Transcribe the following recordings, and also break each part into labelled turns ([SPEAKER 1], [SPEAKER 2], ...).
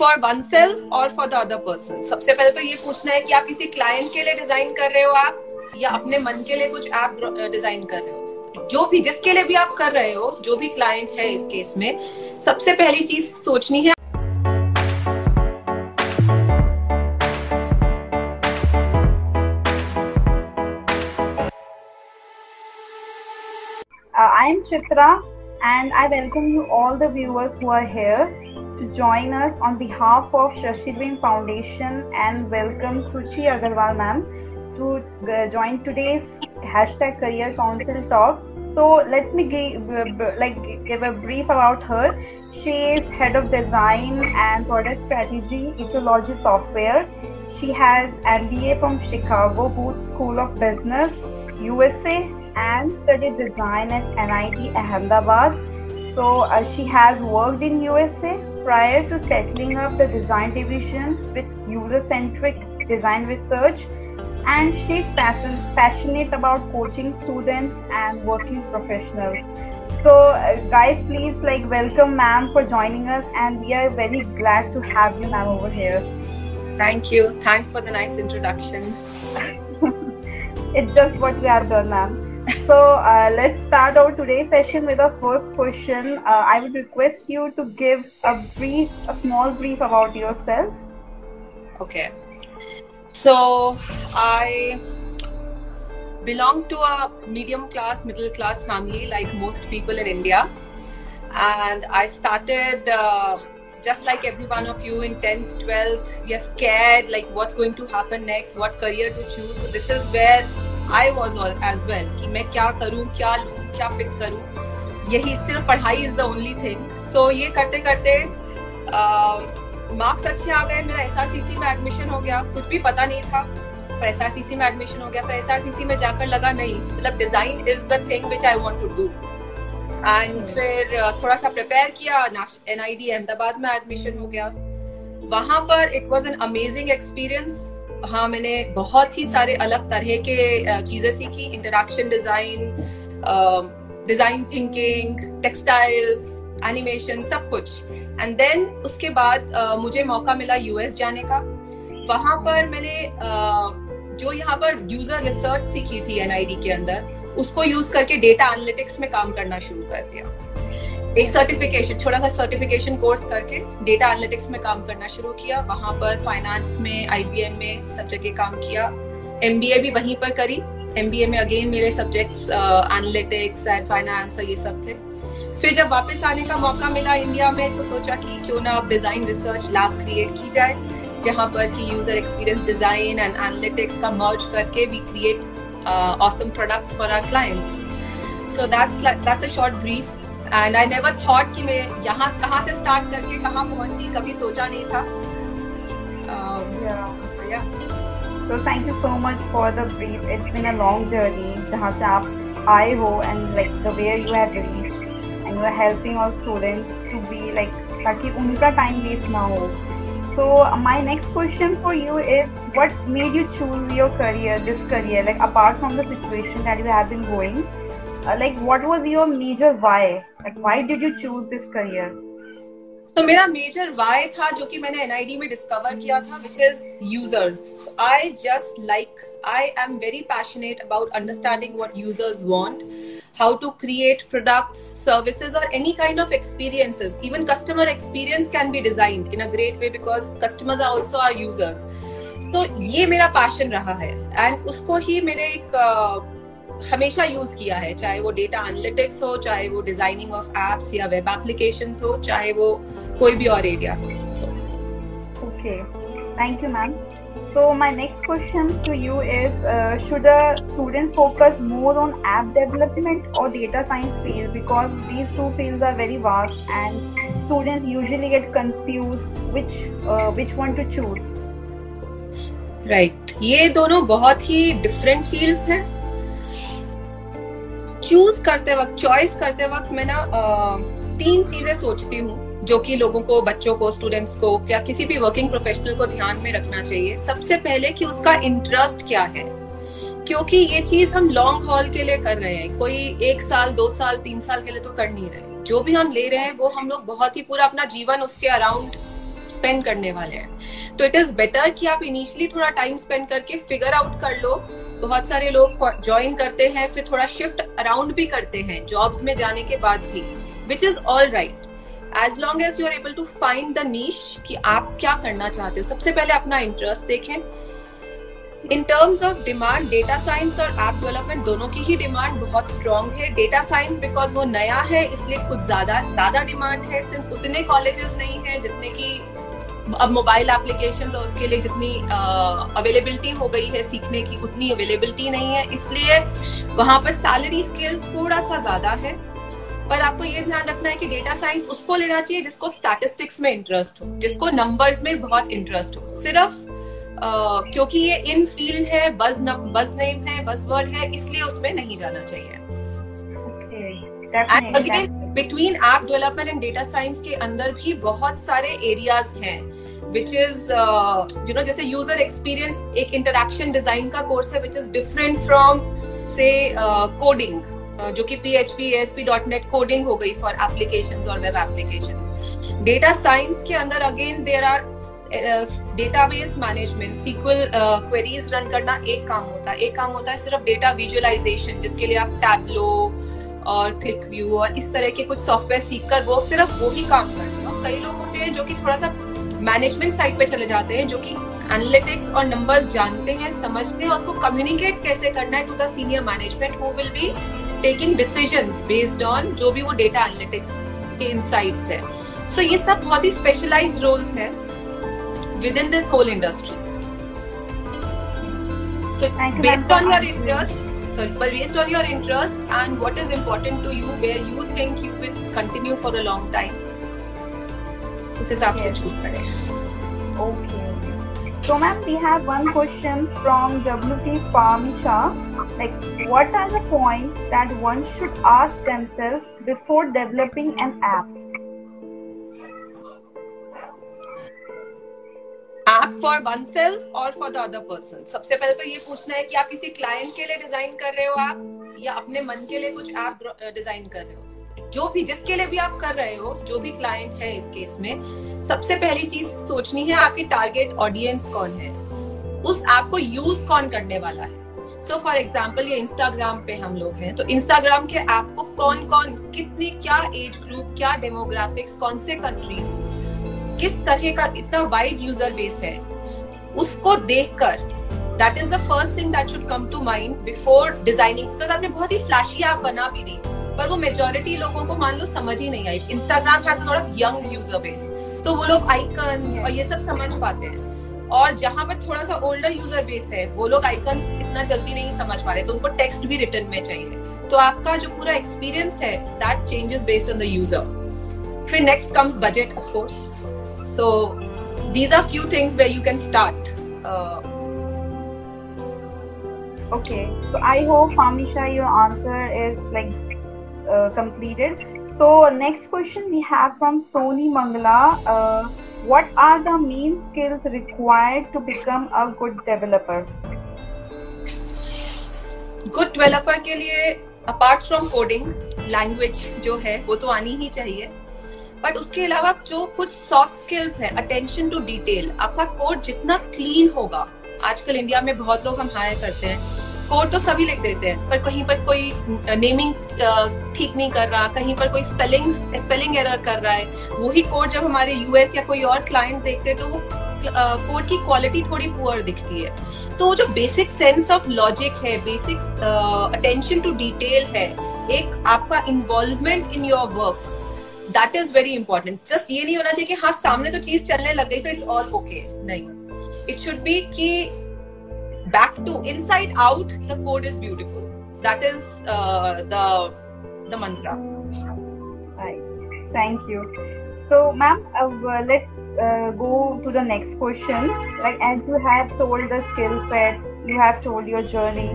[SPEAKER 1] For one self और for the other person सबसे पहले तो ये पूछना है कि आप किसी क्लाइंट के लिए डिज़ाइन कर रहे हो आप, या अपने मन के लिए कुछ ऐप डिज़ाइन कर रहे हो? जो भी, जिसके लिए भी आप कर रहे हो, जो भी क्लाइंट है इस केस में, सबसे पहली चीज़ सोचनी है
[SPEAKER 2] am Chitra and I welcome you all the viewers who are here. To join us on behalf of Shashi Foundation and welcome Suchi Agarwal ma'am to uh, join today's hashtag Career Council talks. So let me give like give a brief about her. She is head of design and product strategy, Ecology Software. She has MBA from Chicago Booth School of Business, USA, and studied design at NID Ahmedabad. So uh, she has worked in USA prior to settling up the design division with user-centric design research and she's passion, passionate about coaching students and working professionals. So uh, guys, please like welcome ma'am for joining us and we are very glad to have you ma'am over here.
[SPEAKER 1] Thank you. Thanks for the nice introduction.
[SPEAKER 2] it's just what we have done ma'am. So uh, let's start our today's session with our first question. Uh, I would request you to give a brief, a small brief about yourself.
[SPEAKER 1] Okay. So I belong to a medium class, middle class family like most people in India. And I started uh, just like every one of you in 10th, 12th, we are scared like what's going to happen next, what career to choose. So this is where I was all as well कि मैं क्या करूँ, क्या लू, क्या pick करूँ। यही सिर्फ़ पढ़ाई is the only thing so ये करते करते मार्क्स अच्छे आ गए, मेरा एस में एडमिशन हो गया। कुछ भी पता नहीं था, पर एस में एडमिशन हो गया। पर एस आर सी सी में जाकर लगा, नहीं मतलब design is the thing which I want to do and फिर थोड़ा सा प्रिपेयर किया एन आई डी अहमदाबाद में एडमिशन हो गया। वहाँ पर it was an amazing experience हाँ मैंने बहुत ही सारे अलग तरह के चीज़ें सीखी। Interaction design design thinking textiles animation सब कुछ। एंड देन उसके बाद uh, मुझे मौका मिला यूएस जाने का। वहाँ पर मैंने uh, जो यहाँ पर यूज़र रिसर्च सीखी थी एनआईडी के अंदर उसको यूज़ करके डेटा एनालिटिक्स में काम करना शुरू कर दिया। एक सर्टिफिकेशन छोटा सा सर्टिफिकेशन कोर्स करके डेटा एनालिटिक्स में काम करना शुरू किया। वहाँ पर फाइनेंस में आईबीएम में सब जगह काम किया। एमबीए भी वहीं पर करी। एमबीए में अगेन मेरे सब्जेक्ट्स एनालिटिक्स एंड फाइनेंस और ये सब थे। फिर जब वापस आने का मौका मिला इंडिया में तो सोचा कि क्यों ना डिज़ाइन रिसर्च लैब क्रिएट की जाए, जहाँ पर कि user experience design and analytics का मर्ज करके we create awesome products for our clients so that's that's a short brief and I never thought कि मैं यहाँ कहाँ से स्टार्ट करके कहाँ पहुँची कभी सोचा नहीं था।
[SPEAKER 2] तो thank you so much for the brief it's been a long journey जहाँ से आप आए हो and like the way you have reach and you are helping all students to be like ताकि उनका टाइम वेस्ट ना हो। So my next question for you is what made you choose your career this career like apart from the situation that you have been going like what was your major why? Like why did you choose this career?
[SPEAKER 1] तो मेरा major Y था जो कि मैंने NID में discover किया था which is users I just like I am very passionate about understanding what users want how to create products services और any kind of experiences even customer experience can be designed in a great way because customers are also are users तो ये मेरा passion रहा है. And उसको ही मेरे एक uh, हमेशा यूज़ किया है चाहे वो डेटा एनालिटिक्स हो चाहे वो डिज़ाइनिंग ऑफ़ एप्स या वेब एप्लीकेशन हो चाहे वो कोई भी और एरिया हो
[SPEAKER 2] okay thank you ma'am so my next question to you is should student focus more on app development और data science field because these two field are very vast and student usually get confuse which which want to choose
[SPEAKER 1] right ये दोनों बहुत ही different field है। Choose करते वक्त choice करते वक्त मैं ना तीन चीज़ें सोचती हूँ, जो कि लोगों को, बच्चों को स्टूडेंट्स को, या किसी भी वर्किंग प्रोफेशनल को ध्यान में रखना चाहिए। सबसे पहले कि उसका इंटरेस्ट क्या है। क्योंकि ये चीज़ हम लॉन्ग हॉल के लिए कर रहे हैं। कोई एक साल, दो साल, तीन साल के लिए तो कर नहीं रहे। जो भी हम ले रहे हैं, वो हम लोग बहुत ही पूरा अपना जीवन उसके अराउंड स्पेंड करने वाले हैं। तो इट इज़ बेटर कि आप इनिशियली थोड़ा टाइम स्पेंड करके फिगर आउट कर लो बहुत सारे लोग ज्वाइन करते हैं, फिर थोड़ा शिफ्ट अराउंड भी करते हैं जॉब्स में जाने के बाद भी which is all right as long as you are able to find the niche कि आप क्या करना चाहते हो। सबसे पहले अपना इंटरेस्ट देखें। In terms of demand data science और ऐप डेवलपमेंट दोनों की ही डिमांड बहुत स्ट्रॉन्ग है। डेटा साइंस बिकॉज़ वो नया है, इसलिए कुछ ज़्यादा ज़्यादा डिमांड है सिंस उतने कॉलेजेस नहीं है, जितने की अब मोबाइल एप्लीकेशन और उसके लिए जितनी अवेलेबिलिटी हो गई है सीखने की उतनी अवेलेबिलिटी नहीं है। इसलिए वहाँ पर सैलरी स्केल थोड़ा सा ज़्यादा है पर आपको ये ध्यान रखना है कि डेटा साइंस उसको लेना चाहिए जिसको स्टैटिस्टिक्स में इंटरेस्ट हो जिसको नंबर्स में बहुत इंटरेस्ट हो। सिर्फ़ Uh, क्योंकि ये इन फ़ील्ड है बज न, बज नेम है बज वर्ड है इसलिए उसमें नहीं जाना चाहिए। Between app development and data science के अंदर भी बहुत सारे एरियाज़ हैं। विच इज़ यू नो जैसे यूज़र एक्सपीरियंस एक इंटरेक्शन डिज़ाइन का कोर्स है विच इज़ डिफरेंट फ्रॉम से कोडिंग जो कि P H P S P dot net coding हो गई फॉर एप्लीकेशन और वेब एप्लीकेशन डेटा साइंस के अंदर again there are database management SQL queries run करना एक काम होता है। एक काम होता है सिर्फ़ डेटा विजुअलाइजेशन जिसके लिए आप टैबलो और क्लिक व्यू और इस तरह के कुछ सॉफ्टवेयर सीख कर वो सिर्फ़ वो ही काम करते हैं। कई लोग होते हैं जो कि थोड़ा सा मैनेजमेंट साइड पे चले जाते हैं जो कि एनालिटिक्स और नंबर्स जानते हैं समझते हैं उसको कम्युनिकेट कैसे करना है to the senior management who will be taking decision based on जो भी वो डेटा एनालिटिक्स के इनसाइट्स है। सो so, ये सब बहुत ही स्पेशलाइज रोल्स है within this whole industry based on your interest sorry based on your interest and what is important to you where you think you will continue for a long time उस हिसाब से choose करें.
[SPEAKER 2] Okay. So, ma'am, we have one question from WT Pamisha. Like, what are the points that one should ask themselves before developing an app?
[SPEAKER 1] For one self और for the other person सबसे पहले तो ये पूछना है कि आप किसी क्लाइंट के लिए डिज़ाइन कर रहे हो आप या अपने मन के लिए कुछ ऐप डिज़ाइन कर रहे हो जो भी जिसके लिए भी आप कर रहे हो, जो भी क्लाइंट है इस केस में, सबसे पहली चीज़ सोचनी है आपके टारगेट ऑडियंस कौन है। उस ऐप को यूज़ कौन करने वाला है। सो फॉर एग्ज़ाम्पल ये इंस्टाग्राम पे हम लोग हैं तो इंस्टाग्राम के ऐप को कौन कौन कितने, क्या एज ग्रुप क्या डेमोग्राफिक्स कौन से कंट्रीज़ किस तरह का इतना वाइड यूज़र बेस है, उसको देखकर that is the first thing that should come to mind before designing because आपने बहुत ही फ्लैशी ऐप बना भी दी। पर वो मेजोरिटी लोगों को मान लो समझ ही नहीं आई। Instagram has lot of young user base तो वो लोग आइकन्स और ये सब समझ पाते हैं। और जहाँ पर थोड़ा सा ओल्डर यूज़र बेस है वो लोग आइकन्स इतना जल्दी नहीं समझ पाते तो उनको टेक्स्ट भी रिटर्न में चाहिए। तो आपका जो पूरा एक्सपीरियंस है that changes based on the user फिर next comes budget of course these are few things where you can start. Uh,
[SPEAKER 2] okay, so I hope Amisha, your answer is like uh, completed. So next question we have from Sony Mangala. Uh, what are the main skills required to become a good developer?
[SPEAKER 1] Good developer के लिए apart from coding, language जो है वो तो आनी ही चाहिए but उसके अलावा जो कुछ सॉफ्ट स्किल्स है अटेंशन टू डिटेल आपका कोड जितना क्लीन होगा आजकल इंडिया में बहुत लोग हम हायर करते हैं कोड तो सभी लिख देते हैं, पर कहीं पर कोई नेमिंग ठीक नहीं कर रहा, कहीं पर कोई स्पेलिंग स्पेलिंग एरर कर रहा है, वही कोड जब हमारे यूएस या कोई और क्लाइंट देखते तो कोड की क्वालिटी थोड़ी पुअर दिखती है। तो जो बेसिक सेंस ऑफ़ लॉजिक है बेसिक अटेंशन टू डिटेल है, एक आपका involvement in your work that is very important just ये नहीं होना चाहिए कि हाँ सामने तो चीज़ चलने लग गई तो इट्स ऑल ओके नहीं. इट शुड बी कि back to inside out the code is beautiful. That is uh, the the mantra. Right.
[SPEAKER 2] Thank you. So ma'am uh, let's uh, go to the next question. Like as you have told the skill set you have told your journey.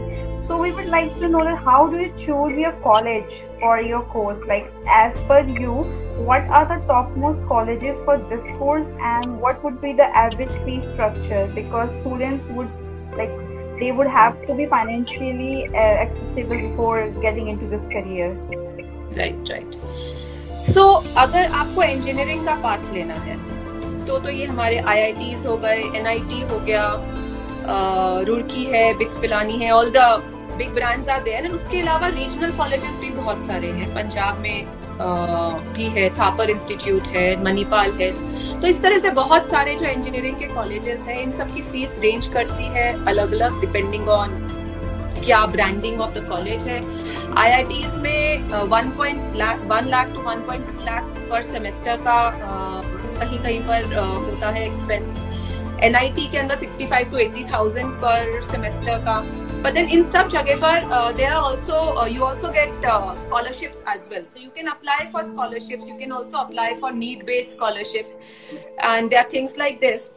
[SPEAKER 2] So we would like to know that how do you choose your college for your course? Like as per you what are the topmost colleges for this course and what would be the average fee structure? Because students would they would have to be financially uh, acceptable before getting into this career.
[SPEAKER 1] Right, right. So अगर आपको engineering का path लेना है तो तो ये हमारे आई हो गए एन हो गया रुड़की है बिक्स पिलानी है all the big brands are there and उसके अलावा रीजनल कॉलेजेस भी बहुत सारे हैं पंजाब में भी है, थापर इंस्टीट्यूट है मणिपाल है। तो इस तरह से बहुत सारे जो इंजीनियरिंग के कॉलेजेस हैं, इन सब की फ़ीस रेंज करती है अलग अलग डिपेंडिंग ऑन क्या ब्रांडिंग ऑफ़ द कॉलेज है। आई में one point one lakh to one point two lakh per semester का कहीं कहीं पर होता है एक्सपेंस एनआईटी के अंदर sixty five to eighty thousand per semester का। but then in सब जगह पर uh, there are also uh, you also get uh, scholarships as well so you can apply for scholarships you can also apply for need based scholarship and there are things like this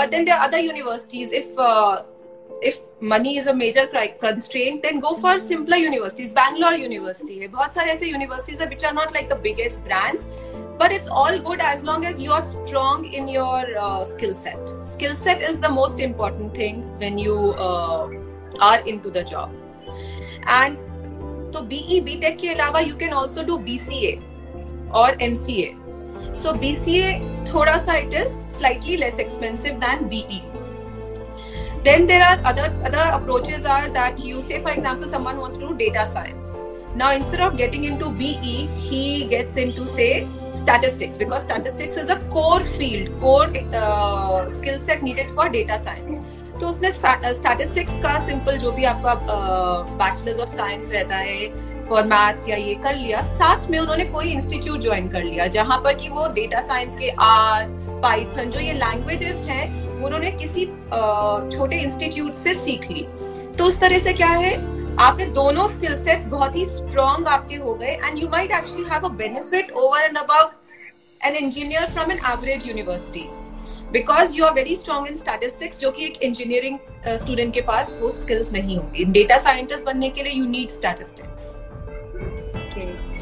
[SPEAKER 1] but then there are other universities if uh, if money is a major constraint then go for simpler universities bangalore university है बहुत सारे ऐसे universities which are not like the biggest brands but it's all good as long as you are strong in your uh, skill set skill set is the most important thing when you uh, are into the job and तो BE BTech के अलावा you can also do BCA और MCA so BCA थोड़ा सा it is slightly less expensive than BE then there are other other approaches are that you say for example someone wants to do data science now instead of getting into be he gets into say statistics because statistics is a core field core uh, skill set needed for data science तो उसने statistics का simple जो भी आपका bachelors of science रहता है for maths या ये कर लिया, साथ में उन्होंने कोई इंस्टीट्यूट ज्वाइन कर लिया, जहाँ पर कि वो डेटा साइंस के आर पाइथन जो ये लैंग्वेजेस हैं, उन्होंने किसी छोटे इंस्टीट्यूट से सीख ली। तो उस तरह से क्या है, आपने दोनों स्किल सेट्स बहुत ही स्ट्रॉन्ग आपके हो गए and you might actually have a benefit over and above an engineer from an average university because you are very strong in statistics जो कि एक इंजीनियरिंग स्टूडेंट uh, के पास वो स्किल्स नहीं होंगी डेटा साइंटिस्ट बनने के लिए you need statistics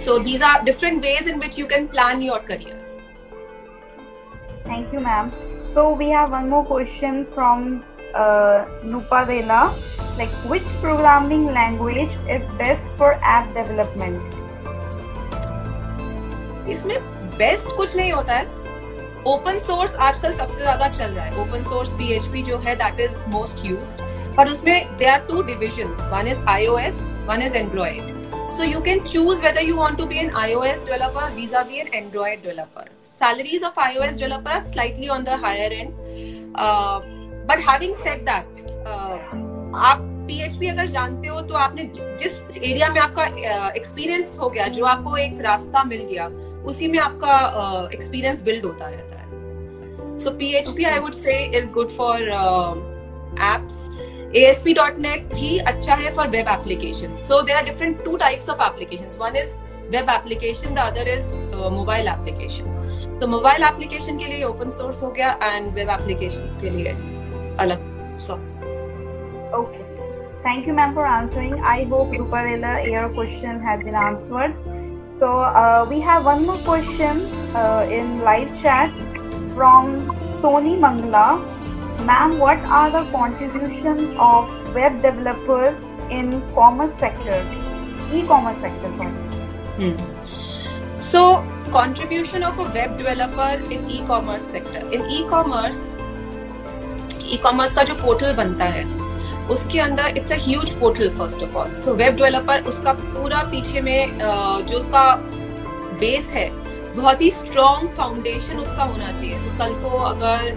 [SPEAKER 1] so these are different ways in which you can plan your career
[SPEAKER 2] Thank you, ma'am. So we have one more question from uh, Nupadela. Like, which programming language is best for app development?
[SPEAKER 1] इसमें best कुछ नहीं होता है open source आजकल सबसे ज़्यादा चल रहा है। ओपन सोर्स पीएचपी जो है दैट इज़ मोस्ट यूज़ पर उसमें they are two division one is iOS one is Android So you can choose whether you want to be an iOS developer vis-a-vis an Android developer. Salaries of iOS developer are slightly on the higher end. Uh, but having said that, uh, आप PHP अगर जानते हो तो आपने जिस area में आपका experience uh, हो गया जो आपको एक रास्ता मिल गया उसी में आपका एक्सपीरियंस uh, बिल्ड होता रहता है। So PHP I would say is good for uh, apps. ASP.NET भी अच्छा है for web applications. So there are different two types of applications. One is web application, the other is uh, mobile application. So mobile application के लिए open source हो गया and web applications के लिए अलग. So.
[SPEAKER 2] Okay. Thank you, ma'am, for answering. I hope Ruparela, your question has been answered. So uh, we have one more question uh, in live chat From Sony Mangla. Ma'am, what are the contributions of web developers in commerce sector, e-commerce sector? Sorry.
[SPEAKER 1] Hmm. So, contribution of a web developer in e-commerce sector. In e-commerce, e-commerce का जो portal बनता है उसके अंदर it's a huge portal first of all so web developer उसका पूरा पीछे में जो उसका बेस है बहुत ही स्ट्रॉन्ग फाउंडेशन उसका होना चाहिए। सो so, कल को अगर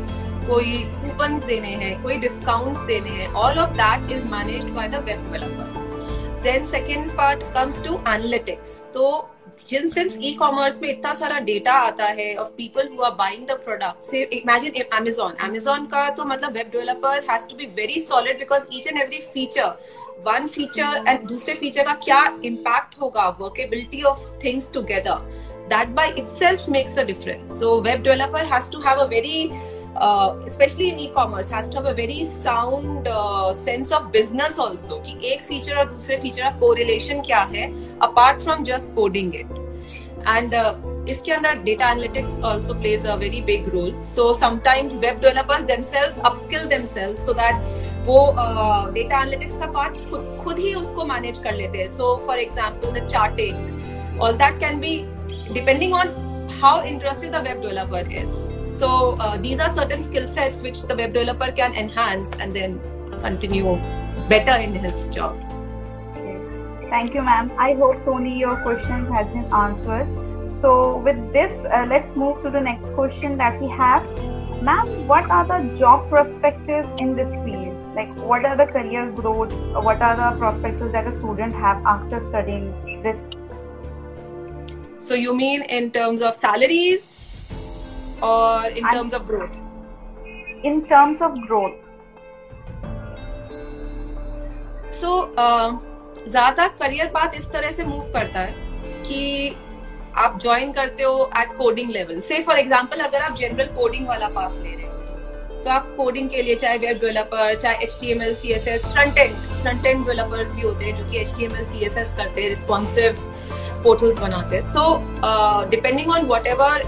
[SPEAKER 1] कोई कूपन देने हैं कोई डिस्काउंट्स देने हैं all of that is managed by the web developer then second part comes to analytics तो जिन सिंस ई कॉमर्स में इतना सारा डेटा आता है of people who are buying the product से इमेजिन अमेजोन अमेजोन का तो मतलब web developer has to be very solid because each and every feature one feature and दूसरे फीचर का क्या इम्पैक्ट होगा workability of things together that by itself makes a difference so web developer has to have a very uh, especially in e-commerce has to have a very sound uh, sense of business also कि एक feature और दूसरे feature का correlation क्या है apart from just coding it and uh, इसके अंदर data analytics also plays a very big role so sometimes web developers themselves upskill themselves so that वो uh, data analytics का part खुद खुद ही उसको manage कर लेते हैं so for example the charting all that can be depending on how interested the web developer is. So uh, these are certain skill sets which the web developer can enhance and then continue better in his job.
[SPEAKER 2] Thank you, ma'am. I hope Sony your questions has been answered. So with this, uh, let's move to the next question that we have. Ma'am, what are the job perspectives in this field? Like, what are the career growth? What are the perspectives that a student have after studying this
[SPEAKER 1] so you mean in terms of salaries or in I, terms of growth?
[SPEAKER 2] In terms of growth.
[SPEAKER 1] So uh, ज़्यादा career path इस तरह से move करता है कि आप join करते हो एट कोडिंग लेवल से फॉर एग्जांपल अगर आप जनरल कोडिंग वाला पाथ ले रहे हो तो आप कोडिंग के लिए, चाहे वेब डेवलपर चाहे H T M L C S S front end developers भी होते हैं जो कि H T M L C S S करते हैं रिस्पॉन्सिव पोर्टल्स बनाते हैं। So depending on whatever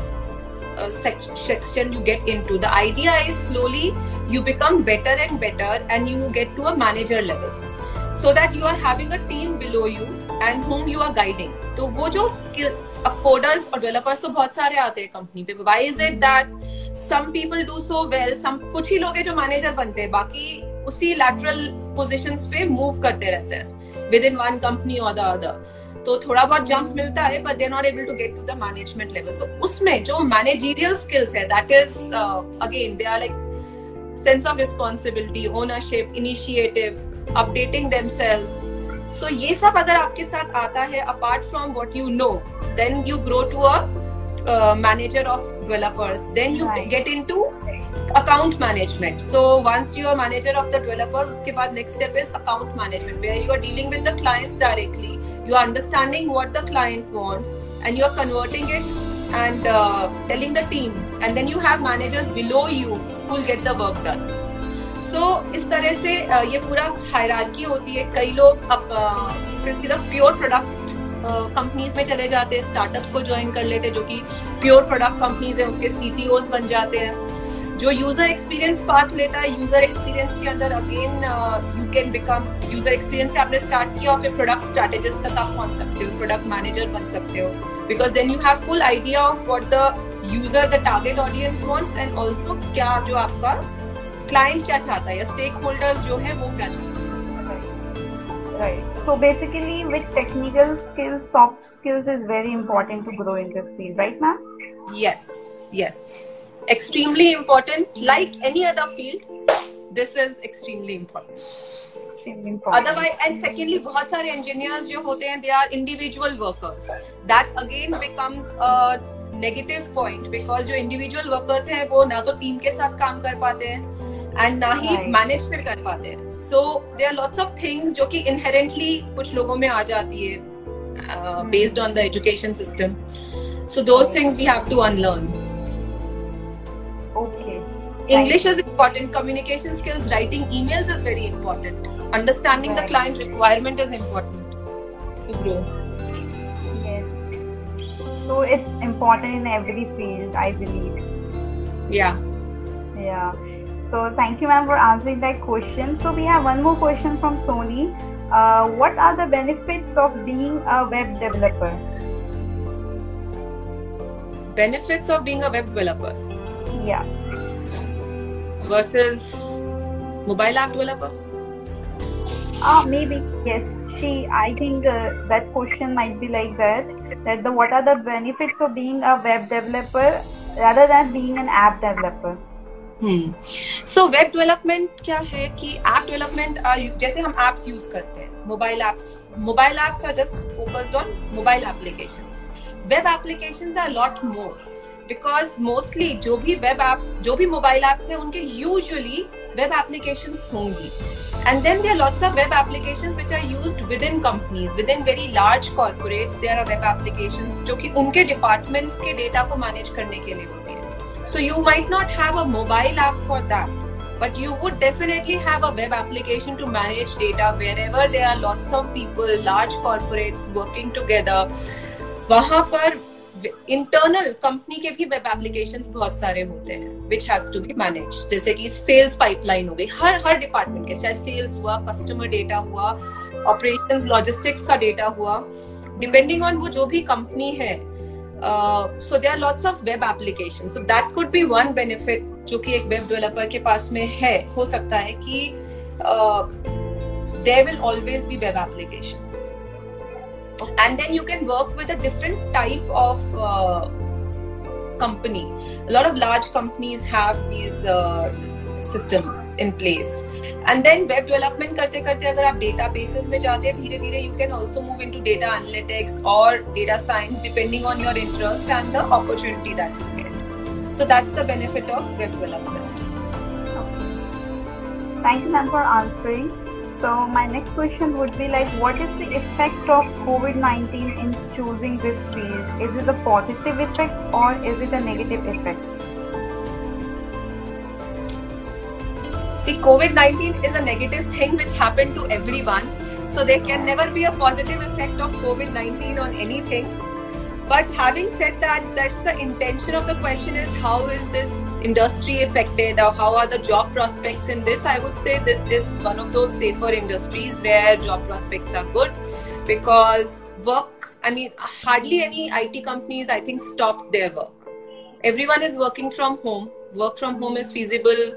[SPEAKER 1] section you get into the idea is slowly you become better and better and you get to a manager level so that you are having a team below you and whom you are guiding तो वो जो skill अब coders और developers तो बहुत सारे आते हैं कंपनी पे। Why is it that some people do so well some कुछ ही लोग हैं जो मैनेजर बनते हैं। बाकी उसी लैटरल पोजिशन पे मूव करते रहते हैं विद इन वन कंपनी और द अदर तो थोड़ा बहुत जंप मिलता है but they not able to get to the management level तो उसमें जो मैनेजरियल स्किल्स है that is again they are like sense of responsibility ownership initiative updating themselves so ये सब अगर आपके साथ आता है apart from what you know then you grow to a uh, manager of developers then you right. get into account management so once you are manager of the developer uske baad next step is account management where you are dealing with the clients directly you are understanding what the client wants and you are converting it and uh, telling the team and then you have managers below you who will get the work done so so, इस तरह से ये पूरा hierarchy होती है। कई लोग अब फिर सिर्फ़ प्योर प्रोडक्ट कंपनीज़ में चले जाते हैं। स्टार्टअप्स को ज्वाइन कर लेते हैं जो कि प्योर प्रोडक्ट कंपनीज़ है उसके सी बन जाते हैं। जो यूज़र एक्सपीरियंस पाथ लेता है यूज़र एक्सपीरियंस के अंदर again you can become user experience से आपने स्टार्ट किया और फिर प्रोडक्ट स्ट्रेटेजिस्ट तक आप पहुँच सकते हो प्रोडक्ट मैनेजर बन सकते हो। Because then you have full idea of what the user the target audience wants and also क्या जो आपका क्लाइंट क्या चाहता है या स्टेक होल्डर्स जो है वो क्या चाहते हैं
[SPEAKER 2] Right. So basically, with technical skills, soft skills is very important to grow in this field, right, ma'am?
[SPEAKER 1] Yes, yes. extremely important like any other field this is extremely important Extremely important. Otherwise, and secondly, बहुत सारे engineers जो होते हैं they are individual workers that again becomes negative point because जो individual workers हैं वो ना तो टीम के साथ काम कर पाते हैं एंड ना ही मैनेज फिर कर पाते हैं so they are lots of things जो कि इनहेरेंटली कुछ लोगों में आ जाती है based on the education system so those things we have to unlearn English is important. Communication skills, writing emails is very important. Understanding right. the client requirement is important to grow.
[SPEAKER 2] Yes. So it's important in every field, I believe.
[SPEAKER 1] Yeah.
[SPEAKER 2] Yeah. So thank you, ma'am, for answering that question. So we have one more question from Sony. Uh, what are the benefits of being a web developer?
[SPEAKER 1] Benefits of being a web developer.
[SPEAKER 2] Yeah.
[SPEAKER 1] Versus mobile app developer.
[SPEAKER 2] Uh, maybe yes. She, I think uh, that question might be like that. That the what are the benefits of being a web developer rather than being an app developer?
[SPEAKER 1] So web development क्या है कि app development जैसे हम apps use करते हैं mobile apps mobile apps are just focused on mobile applications web applications are lot more because mostly जो भी web apps जो भी मोबाइल एप्स है, उनके यूजुअली वेब एप्लीकेशंस होंगी. And then there are lots of web applications which are used within companies, within very large corporates. There are web applications जो कि उनके departments के data को manage करने के लिए So you might not have a mobile app for that, but you would definitely have a web application to manage data wherever there are lots of people, large corporates working together. वहाँ पर internal company के भी web applications बहुत सारे होते हैं which has to be manage जैसे कि सेल्स पाइपलाइन हो गई हर हर डिपार्टमेंट के चाहे सेल्स हुआ कस्टमर डेटा हुआ ऑपरेशंस लॉजिस्टिक्स का डेटा हुआ डिपेंडिंग ऑन वो जो भी कंपनी है so there are lots of web application so that could be one benefit जो कि एक वेब डेवलपर के पास में है। हो सकता है कि there will always be web application and then you can work with a different type of company lot of large companies है systems in place and then web development करते करते अगर आप databases में जाते हैं धीरे धीरे you can also move into data analytics or data science depending on your interest and the opportunity that you get so that's the benefit of web development
[SPEAKER 2] thank you ma'am for answering so my next question would be like, what is the effect of COVID-19 in choosing this field? Is it a positive effect or is it a negative effect?
[SPEAKER 1] See, COVID-19 is a negative thing which happened to everyone. So there can never be a positive effect of COVID-19 on anything. But having said that, that's the intention of the question is how is this industry affected or how are the job prospects in this? I would say this is one of those safer industries where job prospects are good because work, I mean, hardly any IT companies, I think, stopped their work. Everyone is working from home. Work from home is feasible.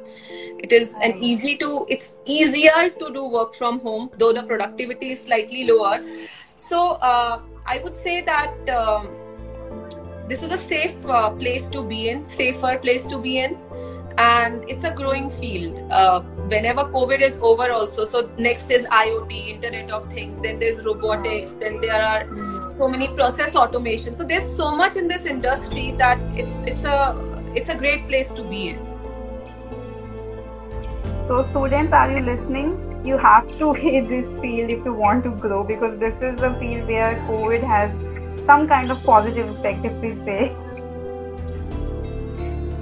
[SPEAKER 1] It is an easy to, it's easier to do work from home, though the productivity is slightly lower. So, uh, I would say that um, this is a safe uh, place to be in, safer place to be in, and it's a growing field. Uh, whenever COVID is over, also, so next is IoT, Internet of Things. Then there's robotics. Then there are so many process automation. So there's so much in this industry that it's it's a it's a great place to be in.
[SPEAKER 2] So students, are you listening? You have to hate this field if you want to grow because this is a field where COVID has some kind of positive effect, if we say.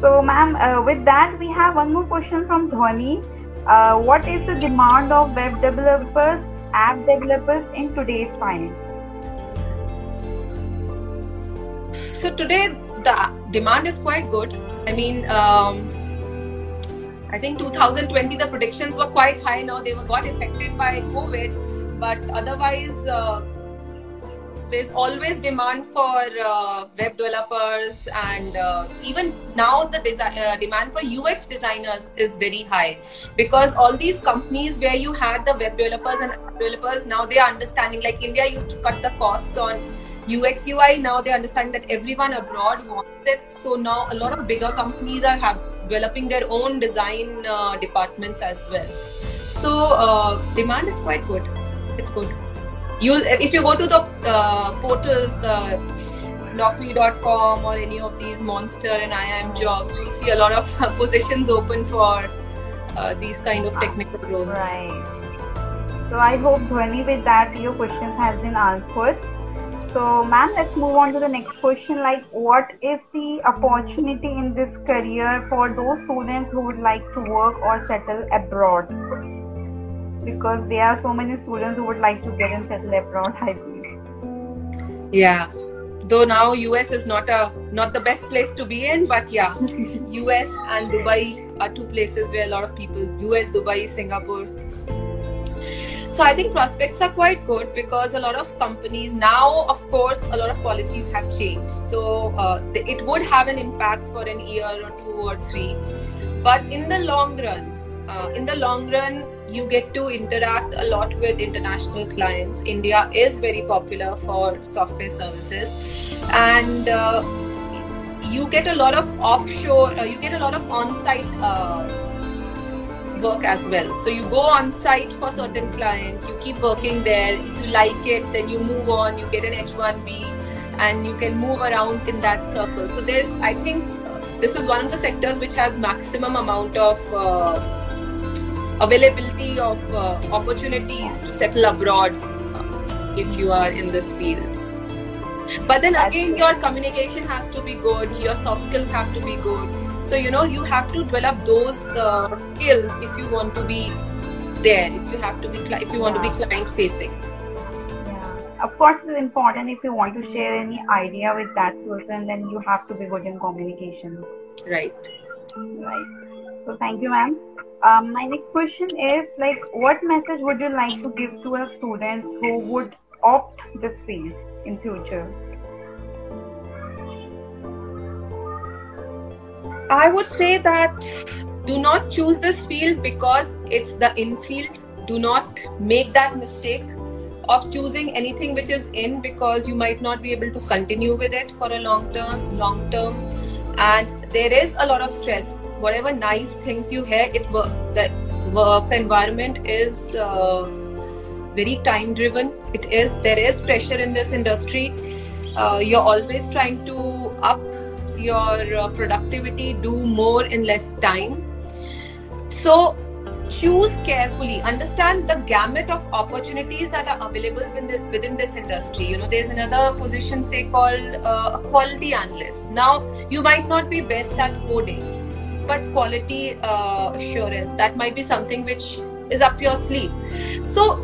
[SPEAKER 2] So, ma'am, uh, with that, we have one more question from Dhwani. Uh, what is the demand of web developers, app developers in today's time?
[SPEAKER 1] So today the demand is quite good. I mean, um, I think 2020 the predictions were quite high. Now they were got affected by COVID, but otherwise. Uh, there's always demand for uh, web developers and uh, even now the desi- uh, demand for ux designers is very high because all these companies where you had the web developers and developers now they are understanding like india used to cut the costs on ux ui now they understand that everyone abroad wants it. So now a lot of bigger companies are have, developing their own design uh, departments as well. So uh, demand is quite good. It's good. You if you go to the uh, portals the naukri.com or any of these monster and iim jobs you'll see a lot of positions open for uh, these kind of technical roles.
[SPEAKER 2] Right. So i hope dhwani with that your questions has been answered so ma'am let's move on to the next question like what is the opportunity in this career for those students who would like to work or settle abroad? Because there are so many students who would like to get and settle abroad i believe.
[SPEAKER 1] Yeah. Though now us is not a not the best place to be in but yeah us and dubai are two places where a lot of people us dubai singapore so i think prospects are quite good because a lot of companies now of course a lot of policies have changed. So uh, it would have an impact for an year or two or three. But in the long run uh, in the long run you get to interact a lot with international clients. India is very popular for software services, and uh, you get a lot of offshore, uh, you get a lot of on site uh, work as well. So you go on site for certain client, you keep working there. If you like it, then you move on, you get an H1B, and you can move around in that circle. So there's, I think, uh, this is one of the sectors which has maximum amount of uh, availability of uh, opportunities to settle abroad uh, if you are in this field but then again your communication has to be good your soft skills have to be good so you know you have to develop those uh, skills if you want to be there if you have to be if you want yeah. to be client facing
[SPEAKER 2] yeah. of course it's important if you want to share any idea with that person then you have to be good in communication
[SPEAKER 1] right
[SPEAKER 2] right so thank you ma'am um, my next question is like, what message would you like to give to our students who would opt this field in future?
[SPEAKER 1] I would say that do not choose this field because it's the infield. Do not make that mistake of choosing anything which is in because you might not be able to continue with it for a long term long term. And there is a lot of stress. Whatever nice things you hear it the work environment is uh, very time driven. It is there is pressure in this industry. Uh, you're always trying to up your uh, productivity do more in less time. So choose carefully. Understand the gamut of opportunities that are available within, within this industry. You know there's another position say called uh, a quality analyst. Now you might not be best at coding but quality uh, assurance. That might be something which is up your sleeve. So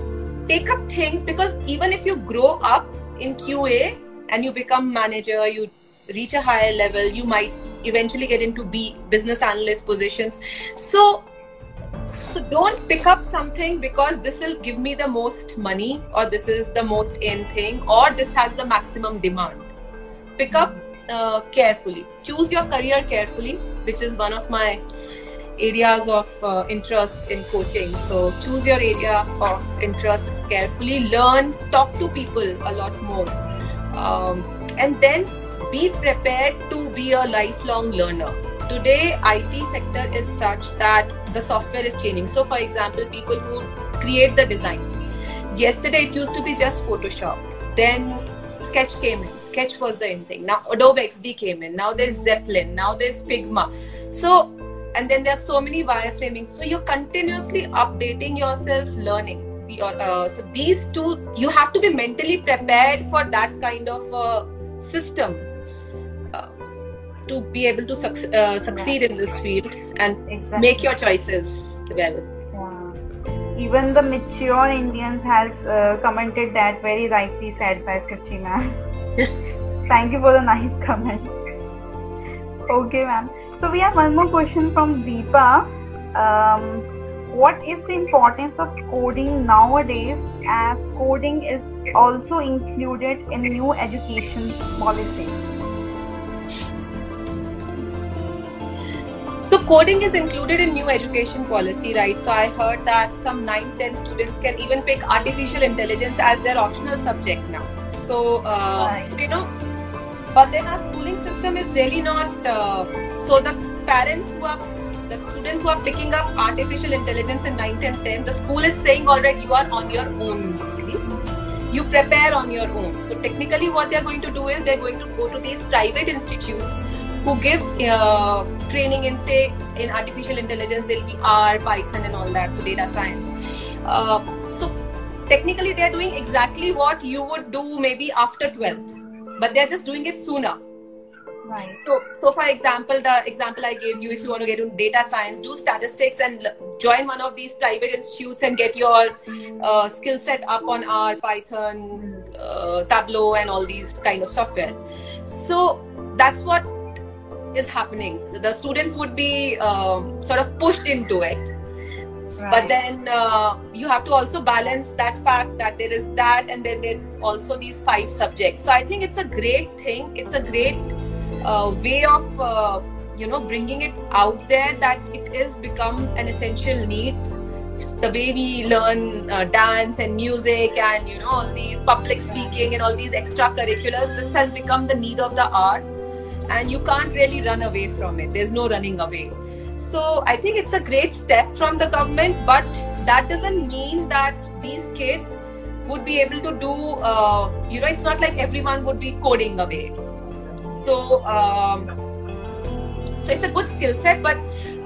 [SPEAKER 1] take up things because even if you grow up in qa and you become manager you reach a higher level you might eventually get into b business analyst positions so so don't pick up something because this will give me the most money or this is the most in thing or this has the maximum demand. Pick up uh, carefully. Choose your career carefully, which is one of my areas of uh, interest in coaching. So choose your area of interest carefully. Learn, talk to people a lot more. Um, and then be prepared to be a lifelong learner today IT sector is such that the software is changing. So for example, people who create the designs. Yesterday it used to be just Photoshop. Then Sketch came in. Sketch was the in thing. Now Adobe XD came in. Now there's Zeplin. Now there's Figma. So and then there are so many wireframing. So you're continuously updating yourself, learning. Uh, so these two, you have to be mentally prepared for that kind of uh, system to be able to suc- uh, succeed in this field and exactly. make your choices well.
[SPEAKER 2] Yeah. Even the mature Indians has uh, commented that very rightly said by Suchi ma'am. Thank you for the nice comment. Okay, ma'am. So we have one more question from Deepa. Um, what is the importance of coding nowadays as coding is also included in new education policy?
[SPEAKER 1] Coding is included in new education policy, right? So I heard that some 9, 10 students can even pick artificial intelligence as their optional subject now. So, uh, right. so you know, but then our schooling system is really not. Uh, so the parents who are the students who are picking up artificial intelligence in 9, 10, 10, the school is saying already you are on your own, see? You prepare on your own. So technically what they're going to do is they're going to go to these private institutes who give uh, training in say in artificial intelligence there'll be r python and all that so data science uh, so technically they're doing exactly what you would do maybe after 12th but they're just doing it sooner
[SPEAKER 2] Right.
[SPEAKER 1] So, so for example, the example I gave you, if you want to get into data science, do statistics and join one of these private institutes and get your uh, skill set up on R, Python, uh, Tableau, and all these kind of softwares. So that's what is happening. The students would be um, sort of pushed into it. Right. But then uh, you have to also balance that fact that there is that, and then there's also these five subjects. So I think it's a great thing. It's a great uh, way of uh, you know bringing it out there that it is become an essential need. The way we learn uh, dance and music and you know all these public speaking and all these extracurriculars, this has become the need of the hour and you can't really run away from it. There's no running away. So I think it's a great step from the government, but that doesn't mean that these kids would be able to do, uh, you know, it's not like everyone would be coding away. So, um, so it's a good skill set, but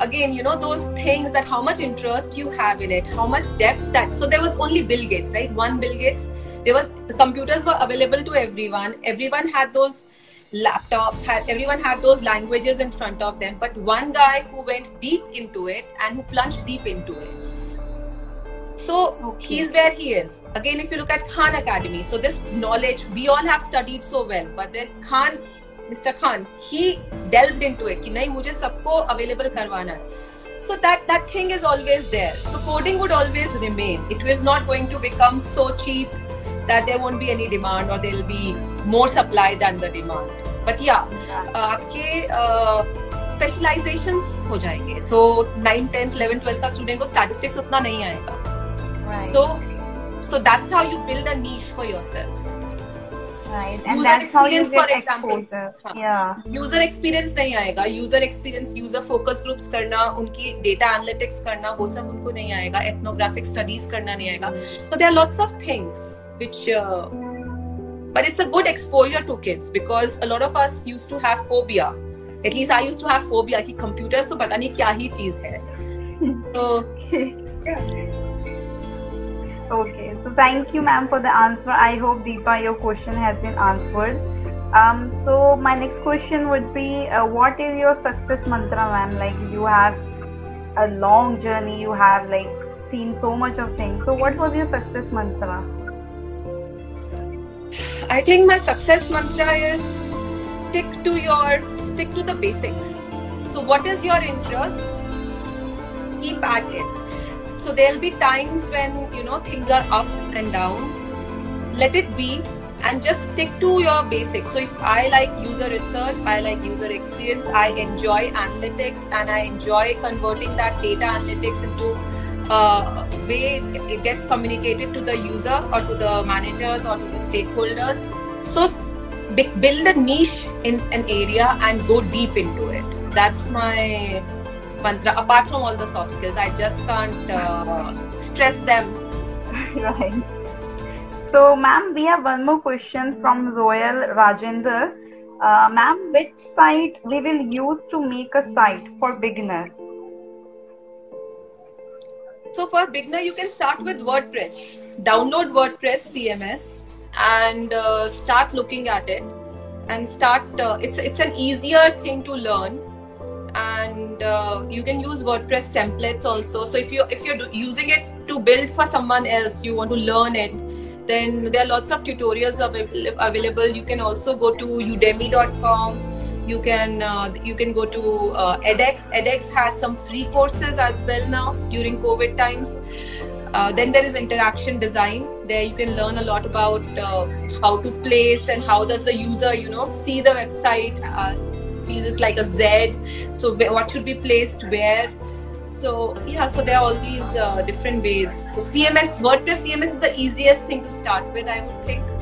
[SPEAKER 1] again, you know, those things that how much interest you have in it, how much depth that. So there was only Bill Gates, right? One Bill Gates. There was the computers were available to everyone. Everyone had those laptops had everyone had those languages in front of them but one guy who went deep into it and who plunged deep into it. So okay. he's where he is. Again if you look at khan academy so this knowledge we all have studied so well but then khan mr khan he delved into it ki nahi mujhe sabko available karwana so that that thing is always there. So coding would always remain. It was not going to become so cheap that there won't be any demand or there'll be more supply than the demand but yeah uh, आपके specialisation हो जाएँगे so nine tenth eleven twelfth का student को statistics उतना नहीं आएगा so so that's how
[SPEAKER 2] you build a niche for yourself exposure.
[SPEAKER 1] Yeah. User experience नहीं आएगा. User experience, user focus groups करना, उनकी data analytics करना, वो सब उनको नहीं आएगा. Ethnographic studies करना नहीं आएगा. So there are lots of things which uh, but it's a good exposure to kids because a lot of us used to have phobia. At least i used to have phobia ki computers to pata nahi kya hi cheez hai so okay.
[SPEAKER 2] Okay. So thank you ma'am for the answer. I hope deepa your question has been answered. Um, so my next question would be uh, what is your success mantra ma'am? Like you have a long journey you have like seen so much of things. So what was your success mantra?
[SPEAKER 1] I think my success mantra is stick to your stick to the basics. So what is your interest? Keep at it. So there'll be times when you know things are up and down. Let it be and just stick to your basics. So if I like user research, I like user experience, I enjoy analytics and I enjoy converting that data analytics into uh, way it gets communicated to the user or to the managers or to the stakeholders. So build a niche in an area and go deep into it. That's my mantra. Apart from all the soft skills, I just can't uh, stress them.
[SPEAKER 2] right. So, ma'am, we have one more question from Royal Rajendra. Uh, ma'am, which site we will use to make a site for beginner?
[SPEAKER 1] So for beginner, you can start with WordPress. Download WordPress CMS and uh, start looking at it and start. Uh, it's it's an easier thing to learn, and uh, you can use WordPress templates also. So if you if you're using it to build for someone else, you want to learn it, then there are lots of tutorials available. You can also go to Udemy.com you can uh, you can go to uh, edx. edx has some free courses as well now during covid times. Uh, then there is interaction design. There you can learn a lot about uh, how to place and how does the user you know see the website uh, sees it like a z. So what should be placed where. So yeah so there are all these uh, different ways. So cms wordpress cms is the easiest thing to start with i would think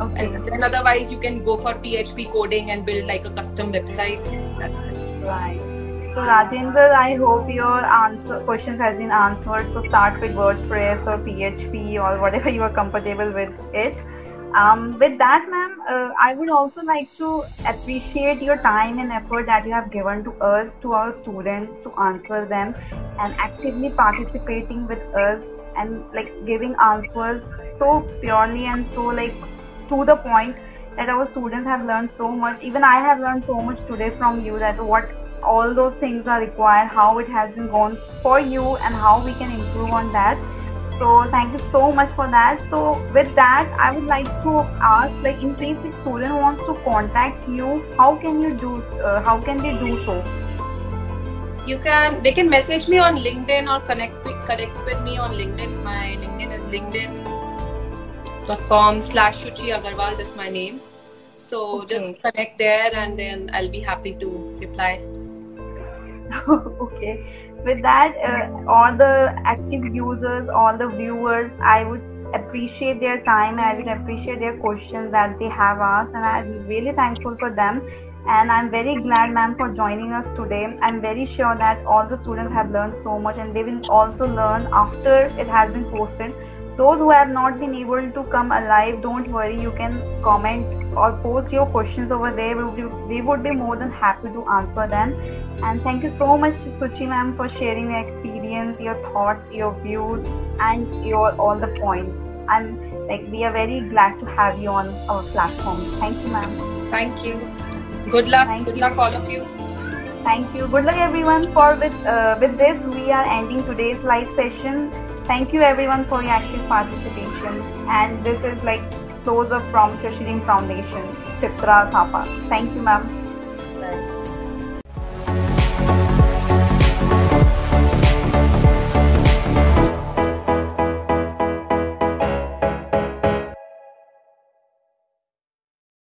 [SPEAKER 1] Okay. And then otherwise you can go for PHP coding and build like a custom website. That's it.
[SPEAKER 2] Right. So Rajendra, I hope your answer questions has been answered. So start with WordPress or PHP or whatever you are comfortable with it. Um, with that, ma'am, uh, I would also like to appreciate your time and effort that you have given to us, to our students, to answer them, and actively participating with us and like giving answers so purely and so like to the point that our students have learned so much. Even i have learned so much today from you that what all those things are required how it has been gone for you and how we can improve on that. So thank you so much for that. So with that i would like to ask like in case if student wants to contact you how can you do uh, how can they do so?
[SPEAKER 1] You can they can message me on linkedin or connect connect with me on linkedin. My linkedin is linkedin com slash Shuchi Agarwal. That's my name. So okay. just connect there and then I'll be happy to reply.
[SPEAKER 2] okay. With that, uh, all the active users, all the viewers, I would appreciate their time. I would appreciate their questions that they have asked, and I'm really thankful for them. And I'm very glad, ma'am, for joining us today. I'm very sure that all the students have learned so much, and they will also learn after it has been posted those who have not been able to come alive don't worry you can comment or post your questions over there. We would be, we would be more than happy to answer them. And thank you so much Shuchi ma'am for sharing your experience your thoughts your views and your all the points. And like we are very glad to have you on our platform. Thank you ma'am.
[SPEAKER 1] Thank you. Good luck. Thank good you. luck all of you.
[SPEAKER 2] Thank you. Good luck everyone for with uh, with this. We are ending today's live session Thank you everyone for your active participation. And this is like close up from Shashirim Foundation, Chitra Thapa. Thank you, ma'am.